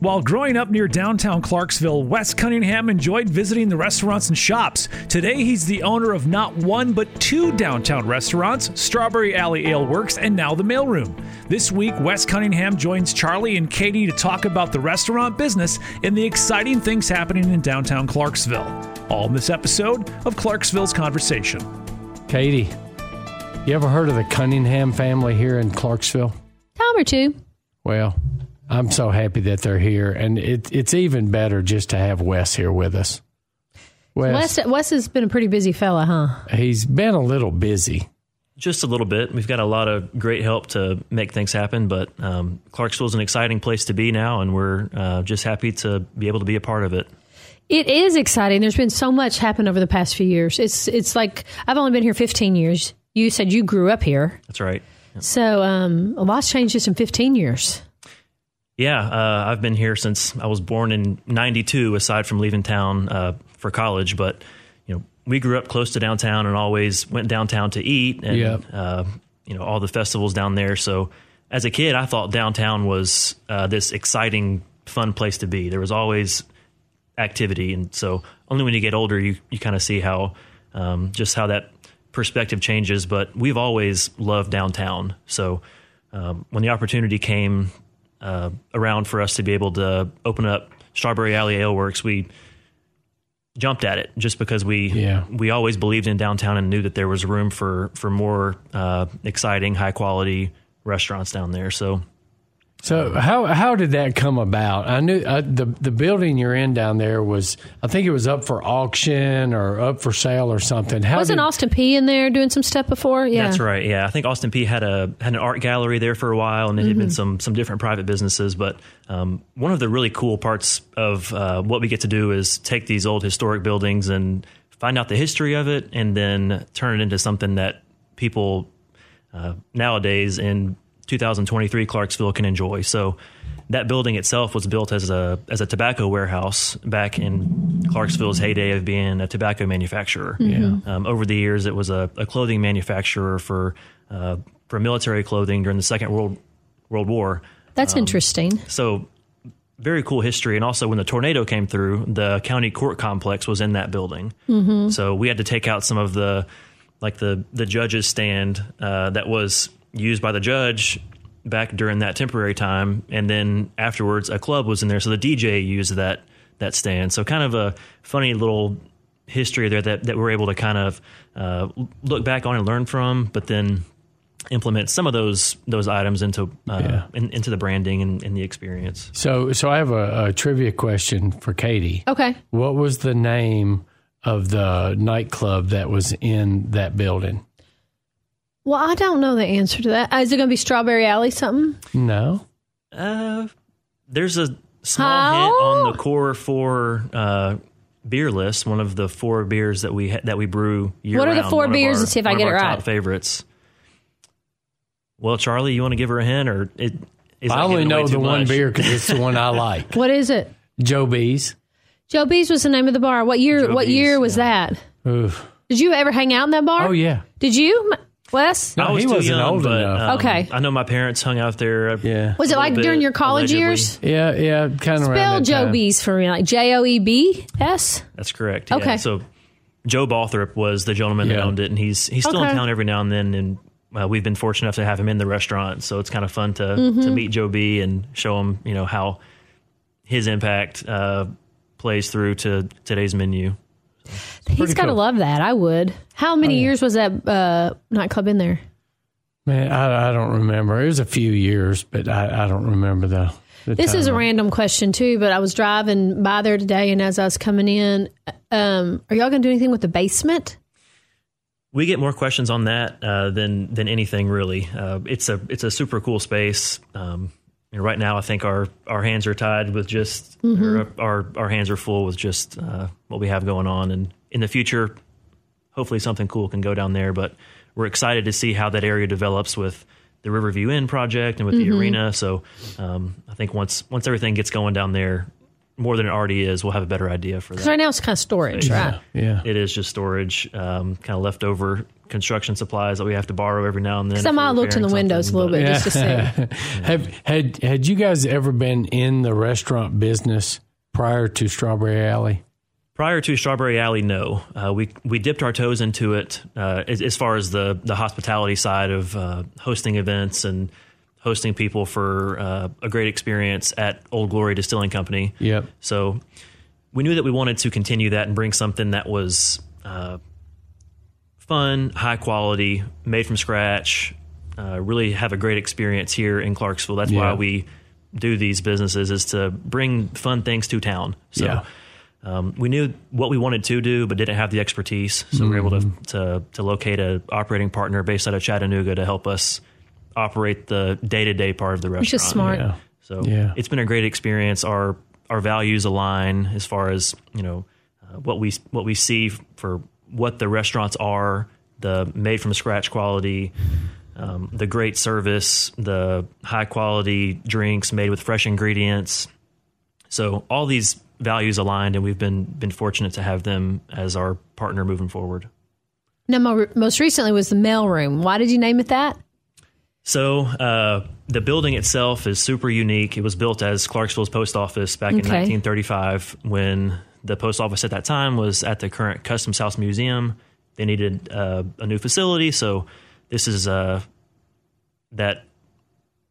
While growing up near downtown Clarksville, Wes Cunningham enjoyed visiting the restaurants and shops. Today, he's the owner of not one but two downtown restaurants Strawberry Alley Ale Works and now the Mailroom. This week, Wes Cunningham joins Charlie and Katie to talk about the restaurant business and the exciting things happening in downtown Clarksville. All in this episode of Clarksville's Conversation. Katie, you ever heard of the Cunningham family here in Clarksville? Time or two. Well, I'm so happy that they're here, and it, it's even better just to have Wes here with us. Wes, Wes has been a pretty busy fella, huh? he's been a little busy. Just a little bit. We've got a lot of great help to make things happen, but um, Clarksville is an exciting place to be now, and we're uh, just happy to be able to be a part of it. It is exciting. There's been so much happen over the past few years. It's it's like I've only been here 15 years. You said you grew up here, That's right. so um, a lot's changed just in 15 years. Yeah, uh, I've been here since I was born in '92. Aside from leaving town uh, for college, but you know, we grew up close to downtown and always went downtown to eat, and Yep. uh, you know all the festivals down there. So as a kid, I thought downtown was uh, this exciting, fun place to be. There was always activity, and so only when you get older, you you kind of see how um, just how that perspective changes. But we've always loved downtown. So um, when the opportunity came uh, around for us to be able to open up Strawberry Alley Ale Works, we jumped at it just because we Yeah. we always believed in downtown and knew that there was room for for more uh, exciting, high quality restaurants down there. So So how how did that come about? I knew uh, the the building you're in down there was I think it was up for auction or up for sale or something. How Wasn't did, Austin Peay in there doing some stuff before? Yeah, That's right. Yeah, I think Austin Peay had a had an art gallery there for a while, and there had been some some different private businesses. But um, one of the really cool parts of uh, what we get to do is take these old historic buildings and find out the history of it, and then turn it into something that people uh, nowadays in 2023 Clarksville can enjoy. So. That building itself was built as a as a tobacco warehouse back in Clarksville's heyday of being a tobacco manufacturer. Yeah. Um, over the years, it was a, a clothing manufacturer for uh, for military clothing during the Second World World War. that's interesting. So very cool history. And also, when the tornado came through, the county court complex was in that building. Mm-hmm. So we had to take out some of the like the the judge's stand uh, that was used by the judge back during that temporary time, and then afterwards, a club was in there. So the DJ used that that stand. So kind of a funny little history there that, that we're able to kind of uh, look back on and learn from, but then implement some of those those items into uh, Yeah. in, into the branding and, and the experience. So so I have a, a trivia question for Katie. Okay, What was the name of the nightclub that was in that building? Well, I don't know the answer to that. Uh, it going to be Strawberry Alley something? No. Uh, there's a small How? hint on the core four uh, beer list. One of the four beers that we ha- that we brew year What are the round, four one of beers? our- Let's see if I one of get it right. Top favorites. Well, Charlie, you want to give her a hint, or it? Is I that only know the too one beer because it's the one I like. What is it? Joe B's. Joe B's was the name of the bar. What year? Joe what B's, year was yeah. that? Oof. Did you ever hang out in that bar? Oh yeah. Did you, M- Wes? No, I was he too wasn't young, old but, enough. um, Okay. I know my parents hung out there. uh, Yeah. Was it a like little during your college allegedly. years? Yeah, yeah, kind of Spell Joe B's for me, like J O E B S. That's correct. Okay. Yeah. So Joe Balthrop was the gentleman that Yeah. owned it, and he's he's still Okay. in town every now and then. And uh, we've been fortunate enough to have him in the restaurant, so it's kind of fun to Mm-hmm. to meet Joe B and show him, you know, how his impact uh, plays through to today's menu. He's pretty got to cool. love that. I would. How many years was that uh, nightclub in there? Man, I, I don't remember. It was a few years, but I, I don't remember the. the This is a random question too, but I was driving by there today, and as I was coming in, um, are y'all going to do anything with the basement? We get more questions on that uh, than than anything really. Uh, it's a it's a super cool space. Um, you know, right now, I think our our hands are tied with just or our our hands are full with just uh, what we have going on, and in the future, hopefully something cool can go down there. But we're excited to see how that area develops with the Riverview Inn project and with the arena. So um, I think once once everything gets going down there, more than it already is, we'll have a better idea for Because that. right now it's kind of storage, right? Yeah. It is just storage, um, kind of leftover construction supplies that we have to borrow every now and then. Because I if we're might have looked in the windows a little but- bit just to see. have had had you guys ever been in the restaurant business prior to Strawberry Alley? Prior to Strawberry Alley, no. Uh, we we dipped our toes into it uh, as, as far as the the hospitality side of uh, hosting events and hosting people for uh, a great experience at Old Glory Distilling Company. Yep. So we knew that we wanted to continue that and bring something that was uh, fun, high quality, made from scratch. Uh, really have a great experience here in Clarksville. That's Yeah. why we do these businesses is to bring fun things to town. So Yeah. um, we knew what we wanted to do, but didn't have the expertise. So we were able to, Mm-hmm. to to locate a operating partner based out of Chattanooga to help us operate the day to day part of the restaurant. Which is smart. Yeah. So Yeah. it's been a great experience. Our our values align as far as you know uh, what we what we see for what the restaurants are, the made from scratch quality, um, the great service, the high quality drinks made with fresh ingredients. So all these values aligned, and we've been been fortunate to have them as our partner moving forward. Now, most recently was the mail room. Why did you name it that? So uh, the building itself is super unique. It was built as Clarksville's post office back in Okay. 1935 when the post office at that time was at the current Customs House Museum. They needed uh, a new facility, so this is uh, that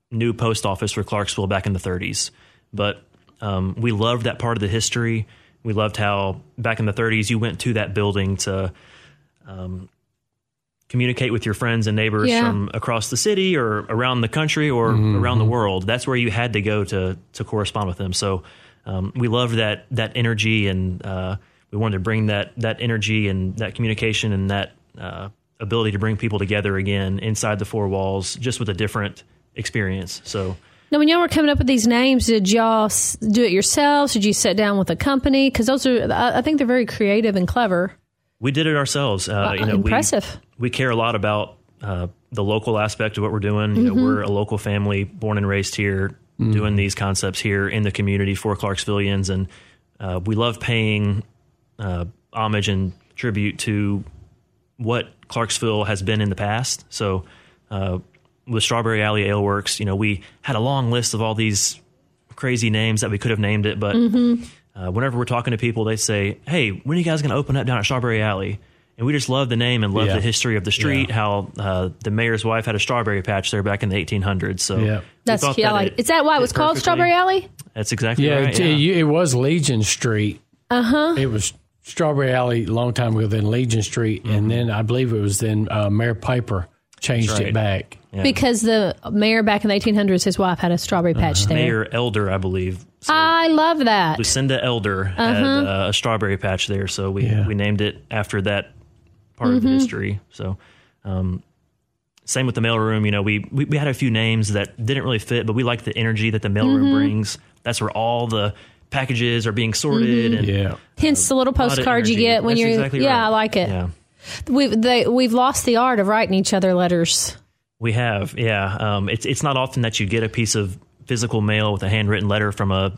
new post office for Clarksville back in the 30s. But um, we loved that part of the history. We loved how back in the 30s you went to that building to um, communicate with your friends and neighbors Yeah. from across the city or around the country or around the world. That's where you had to go to to correspond with them. So um, we loved that that energy, and uh, we wanted to bring that that energy and that communication and that uh, ability to bring people together again inside the four walls, just with a different experience. So. Now, when y'all were coming up with these names, did y'all do it yourselves? Did you sit down with a company? Because those are, I I think they're very creative and clever. We did it ourselves. Uh, you know, impressive. We, we care a lot about uh, the local aspect of what we're doing. You know, we're a local family, born and raised here, doing these concepts here in the community for Clarksvillians, and uh, we love paying uh, homage and tribute to what Clarksville has been in the past. So, uh, with Strawberry Alley Ale Works, you know, we had a long list of all these crazy names that we could have named it, but uh, whenever we're talking to people, they say, "Hey, when are you guys going to open up down at Strawberry Alley?" And we just love the name and love Yeah. the history of the street. How uh, the mayor's wife had a strawberry patch there back in the 1800s. So Yeah. That's thought cute. That like. it Is that why it fit was called perfectly. Strawberry Alley? That's exactly Yeah, right. it, yeah. it was Legion Street. Uh huh. It was Strawberry Alley a long time ago, then Legion Street, and then I believe it was then uh, Mayor Piper changed right. it back. Yeah. Because the mayor back in the 1800s, his wife had a strawberry uh-huh. patch there. Mayor Elder, I believe. So I love that. Lucinda Elder had uh-huh. uh, a strawberry patch there, so we Yeah. we named it after that part of the mm-hmm. history. So, um, same with the mailroom. You know, we, we we had a few names that didn't really fit, but we like the energy that the mailroom mm-hmm. brings. That's where all the packages are being sorted, mm-hmm. and Yeah. Uh, Hence the little a lot of postcard you get when That's you're. exactly yeah, right. I like it. Yeah. We've they, we've lost the art of writing each other letters. We have, yeah. Um, it's it's not often that you get a piece of physical mail with a handwritten letter from a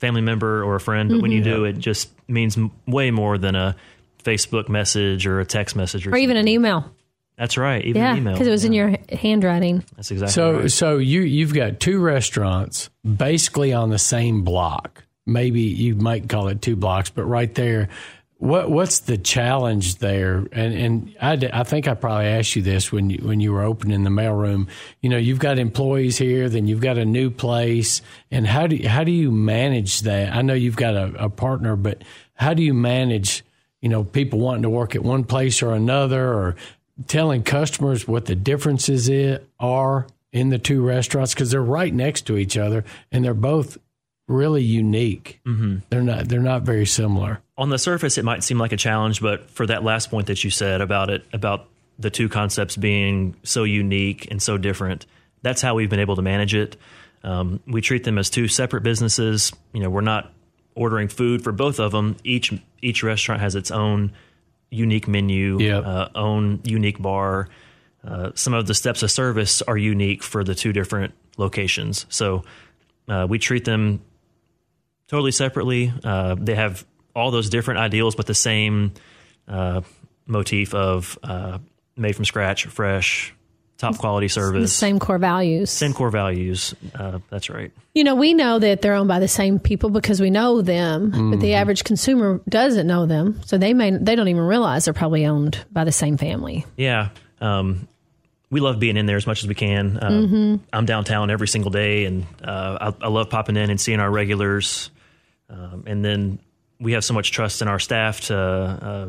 family member or a friend, but when you do, it just means m- way more than a Facebook message or a text message or, Or even an email. That's right, even Yeah, an email because it was in your handwriting. That's exactly So right. so you you've got two restaurants basically on the same block. Maybe you might call it two blocks, but right there. What what's the challenge there? And and I, I think I probably asked you this when you when you were opening the mailroom. You know, you've got employees here, then you've got a new place, and how do you, how do you manage that? I know you've got a, a partner, but how do you manage? You know, people wanting to work at one place or another, or telling customers what the differences i- are in the two restaurants because they're right next to each other and they're both really unique. Mm-hmm. They're not they're not very similar. on the surface, it might seem like a challenge, but for that last point that you said about it, about the two concepts being so unique and so different, that's how we've been able to manage it. Um, we treat them as two separate businesses. You know, we're not ordering food for both of them. Each each restaurant has its own unique menu, Yep. uh, own unique bar. Uh, some of the steps of service are unique for the two different locations. So uh, we treat them totally separately. Uh, they have all those different ideals, but the same uh, motif of uh, made from scratch, fresh, top quality service, The same core values. same core values. Uh, that's right. You know, we know that they're owned by the same people because we know them, but Mm-hmm. the average consumer doesn't know them, so they may they don't even realize they're probably owned by the same family. Yeah. Um, we love being in there as much as we can. Uh, Mm-hmm. I'm downtown every single day, and uh, I, I love popping in and seeing our regulars. Um, and then we have so much trust in our staff to uh,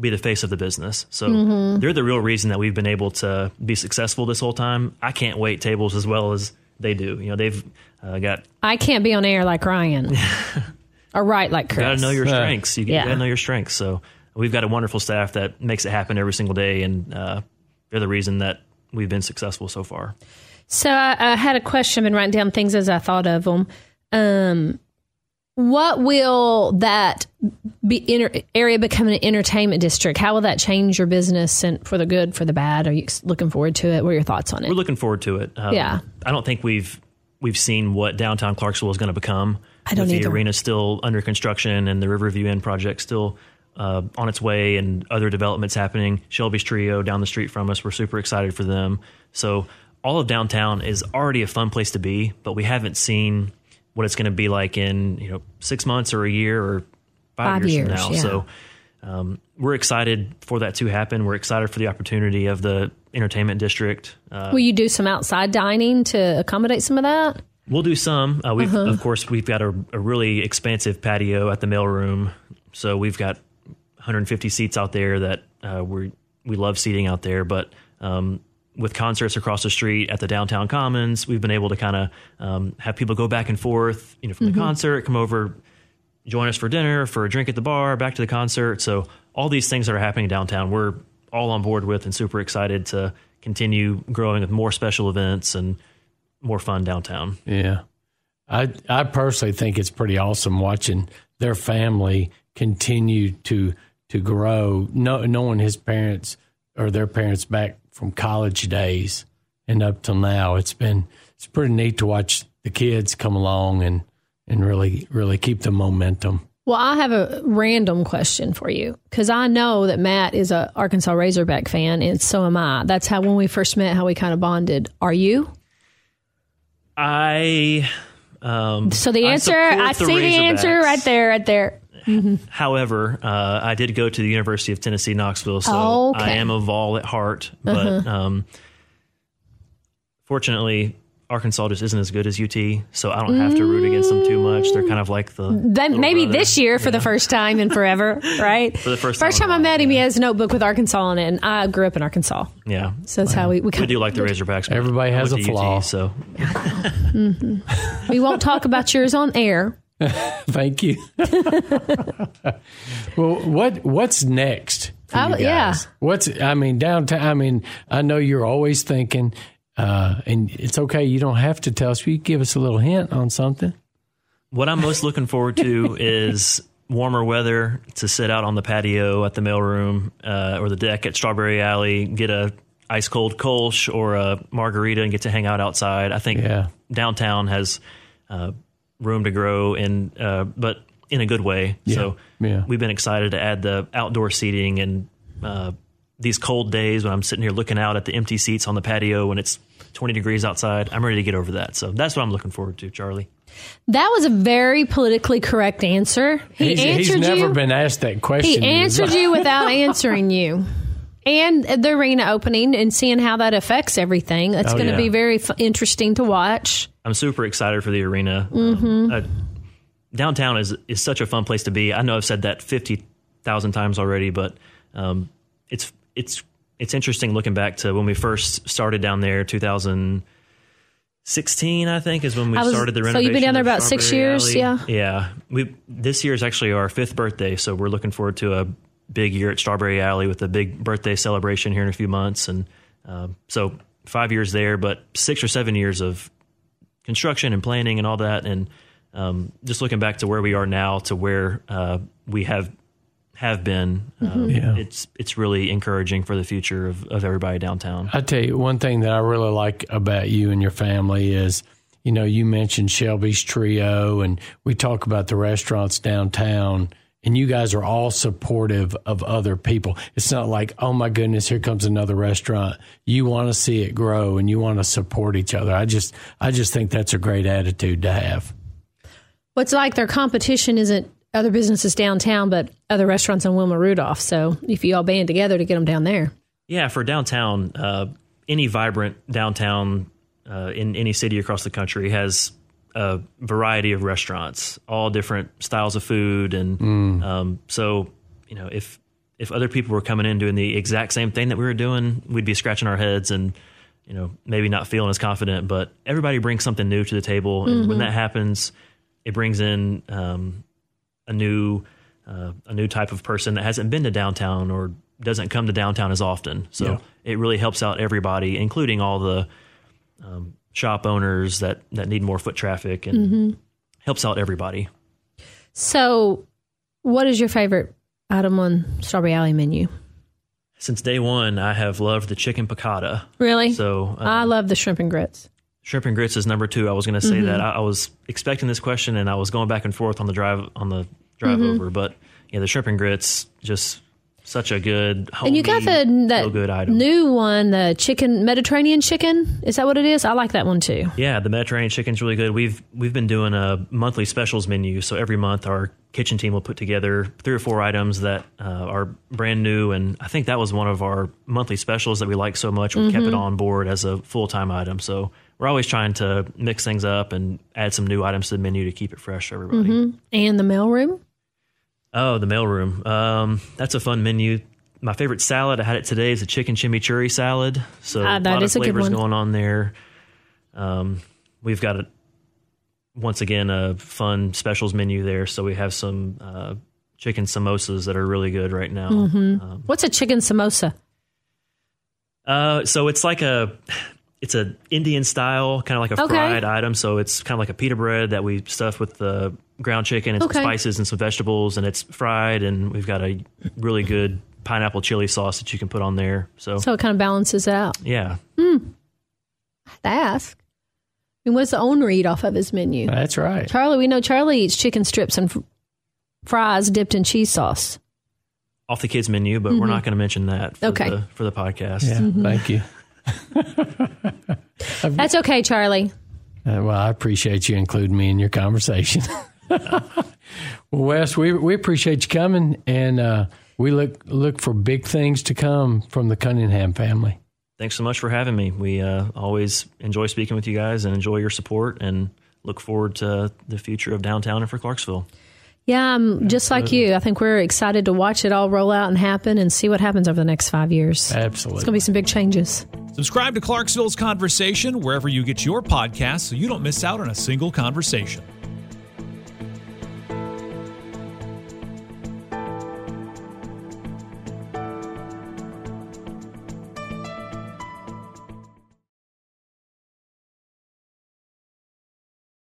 be the face of the business. So Mm-hmm. they're the real reason that we've been able to be successful this whole time. I can't wait tables as well as they do. You know, they've uh, got I can't be on air like Ryan, or right like Chris. got to know your strengths. You Yeah. got to know your strengths. So we've got a wonderful staff that makes it happen every single day, and uh, they're the reason that we've been successful so far. So I, I had a question. I've been writing down things as I thought of them. Um, what will that be area become an entertainment district? How will that change your business and for the good, for the bad? Are you looking forward to it? What are your thoughts on it? We're looking forward to it. Um, Yeah. I don't think we've we've seen what downtown Clarksville is going to become. I don't With the arena still under construction and the Riverview Inn project still uh, on its way, and other developments happening. Shelby's Trio down the street from us. We're super excited for them. So all of downtown is already a fun place to be, but we haven't seen what it's going to be like in you know six months or a year or five, Five years, years, from now. yeah. So um, we're excited for that to happen. We're excited for the opportunity of the entertainment district. Uh, will you do some outside dining to accommodate some of that? We'll do some. Uh, we've Uh-huh. of course we've got a, a really expansive patio at the mailroom, so we've got 150 seats out there that uh, we we love seating out there. But um, with concerts across the street at the downtown commons, we've been able to kind of um, have people go back and forth. You know, from Mm-hmm. the concert, come over, join us for dinner, for a drink at the bar, back to the concert. So all these things that are happening downtown, we're all on board with and super excited to continue growing with more special events and more fun downtown. Yeah. I I personally think it's pretty awesome watching their family continue to to grow, know, knowing his parents or their parents back from college days and up till now. It's been it's pretty neat to watch the kids come along and and really really keep the momentum. Well, I have a random question for you because I know that Matt is a Arkansas Razorback fan, and so am I. That's how when we first met, how we kind of bonded. Are you? I um, So the answer, support I, the see the answer right there, right there. However, uh, I did go to the University of Tennessee Knoxville, so Oh, okay. Uh-huh. I am a Vol at heart. But um, fortunately, Arkansas just isn't as good as UT, so I don't have to root against them too much. They're kind of like the Then maybe brother. this year for the first time in forever, right? For the first first time time I met while, him, he has a notebook with Arkansas on it, and I grew up in Arkansas, yeah. so that's how we we, We kind do like the Razorbacks. Everybody has a flaw. UT, so we won't talk about yours on air. Thank you. well, what what's next? For Oh, you guys? yeah. What's I mean downtown. I mean, I know you're always thinking, uh, and it's okay. You don't have to tell us. You give us a little hint on something. What I'm most looking forward to is warmer weather to sit out on the patio at the mailroom uh, or the deck at Strawberry Alley, get a ice cold Kolsch or a margarita, and get to hang out outside. I think Yeah. downtown has uh, room to grow, in, uh, but in a good way. So yeah. we've been excited to add the outdoor seating and uh, these cold days when I'm sitting here looking out at the empty seats on the patio when it's 20 degrees outside. I'm ready to get over that. So that's what I'm looking forward to, Charlie. That was a very politically correct answer. He he's, answered he's never you. been asked that question. He answered you without answering you. And the arena opening and seeing how that affects everything. It's Oh, going to yeah. be very f- interesting to watch. I'm super excited for the arena. Mm-hmm. Um, uh, downtown is is such a fun place to be. I know I've said that fifty thousand times already, but um, it's it's it's interesting looking back to when we first started down there, 2016, I think, is when we was- started the so you've been down there about six years, Alley. yeah? yeah. We this year is actually our fifth birthday, so we're looking forward to a big year at Strawberry Alley with a big birthday celebration here in a few months, and um, so five years there, but six or seven years of construction and planning and all that, and um, just looking back to where we are now to where uh, we have have been, um, Yeah. it's it's really encouraging for the future of, of everybody downtown. I tell you, one thing that I really like about you and your family is, you know, you mentioned Shelby's Trio, and we talk about the restaurants downtown. And you guys are all supportive of other people. It's not like, oh my goodness, here comes another restaurant. You want to see it grow and you want to support each other. I just, I just think that's a great attitude to have. What's like their competition isn't other businesses downtown, but other restaurants in Wilma Rudolph. So if you all band together to get them down there. Yeah, for downtown, uh, any vibrant downtown uh, in any city across the country has a variety of restaurants, all different styles of food, and Mm. um, so you know if if other people were coming in doing the exact same thing that we were doing, we'd be scratching our heads and you know maybe not feeling as confident. But everybody brings something new to the table, and when that happens, it brings in um, a new uh, a new type of person that hasn't been to downtown or doesn't come to downtown as often. So Yeah. it really helps out everybody, including all the um, shop owners that that need more foot traffic, and mm-hmm. helps out everybody. So, what is your favorite item on Strawberry Alley menu? Since day one, I have loved the chicken piccata. Really? So uh, I love the shrimp and grits. shrimp and grits is number two. I was going to say mm-hmm. that I, I was expecting this question, and I was going back and forth on the drive on the drive mm-hmm. over, but yeah, the shrimp and grits just such a good. And you got the that good item. new one, the chicken Mediterranean chicken. Is that what it is? I like that one too. Yeah, the Mediterranean chicken's really good. We've we've been doing a monthly specials menu, so every month our kitchen team will put together three or four items that uh, are brand new, and I think that was one of our monthly specials that we like so much. We kept it on board as a full time item, so we're always trying to mix things up and add some new items to the menu to keep it fresh for everybody. And the mailroom. Oh, the mailroom. Um, that's a fun menu. My favorite salad, I had it today, is a chicken chimichurri salad. So Ah, a lot is a of good flavors one. going on there. Um, we've got a once again a fun specials menu there. So we have some uh, chicken samosas that are really good right now. Mm-hmm. Um, What's a chicken samosa? uh, so it's like a it's a Indian style, kind of like a Okay. fried item. So it's kind of like a pita bread that we stuff with the ground chicken and Okay. some spices and some vegetables, and it's fried. And we've got a really good pineapple chili sauce that you can put on there. So, So it kind of balances it out. yeah, I have to ask. I mean, what does the owner eat off of his menu? That's right. Charlie, we know Charlie eats chicken strips and f- fries dipped in cheese sauce. off the kids menu, but we're not going to mention that for Mm-hmm. Okay. the for the podcast. Yeah, Mm-hmm. thank you. That's okay, Charlie. Uh, well, I appreciate you including me in your conversation. well, Wes, we we appreciate you coming, and uh, we look look for big things to come from the Cunningham family. Thanks so much for having me. We uh, always enjoy speaking with you guys and enjoy your support and look forward to the future of downtown and for Clarksville. Yeah, I'm just like you. I think we're excited to watch it all roll out and happen and see what happens over the next five years. Absolutely. It's going to be some big changes. Subscribe to Clarksville's Conversation wherever you get your podcasts so you don't miss out on a single conversation.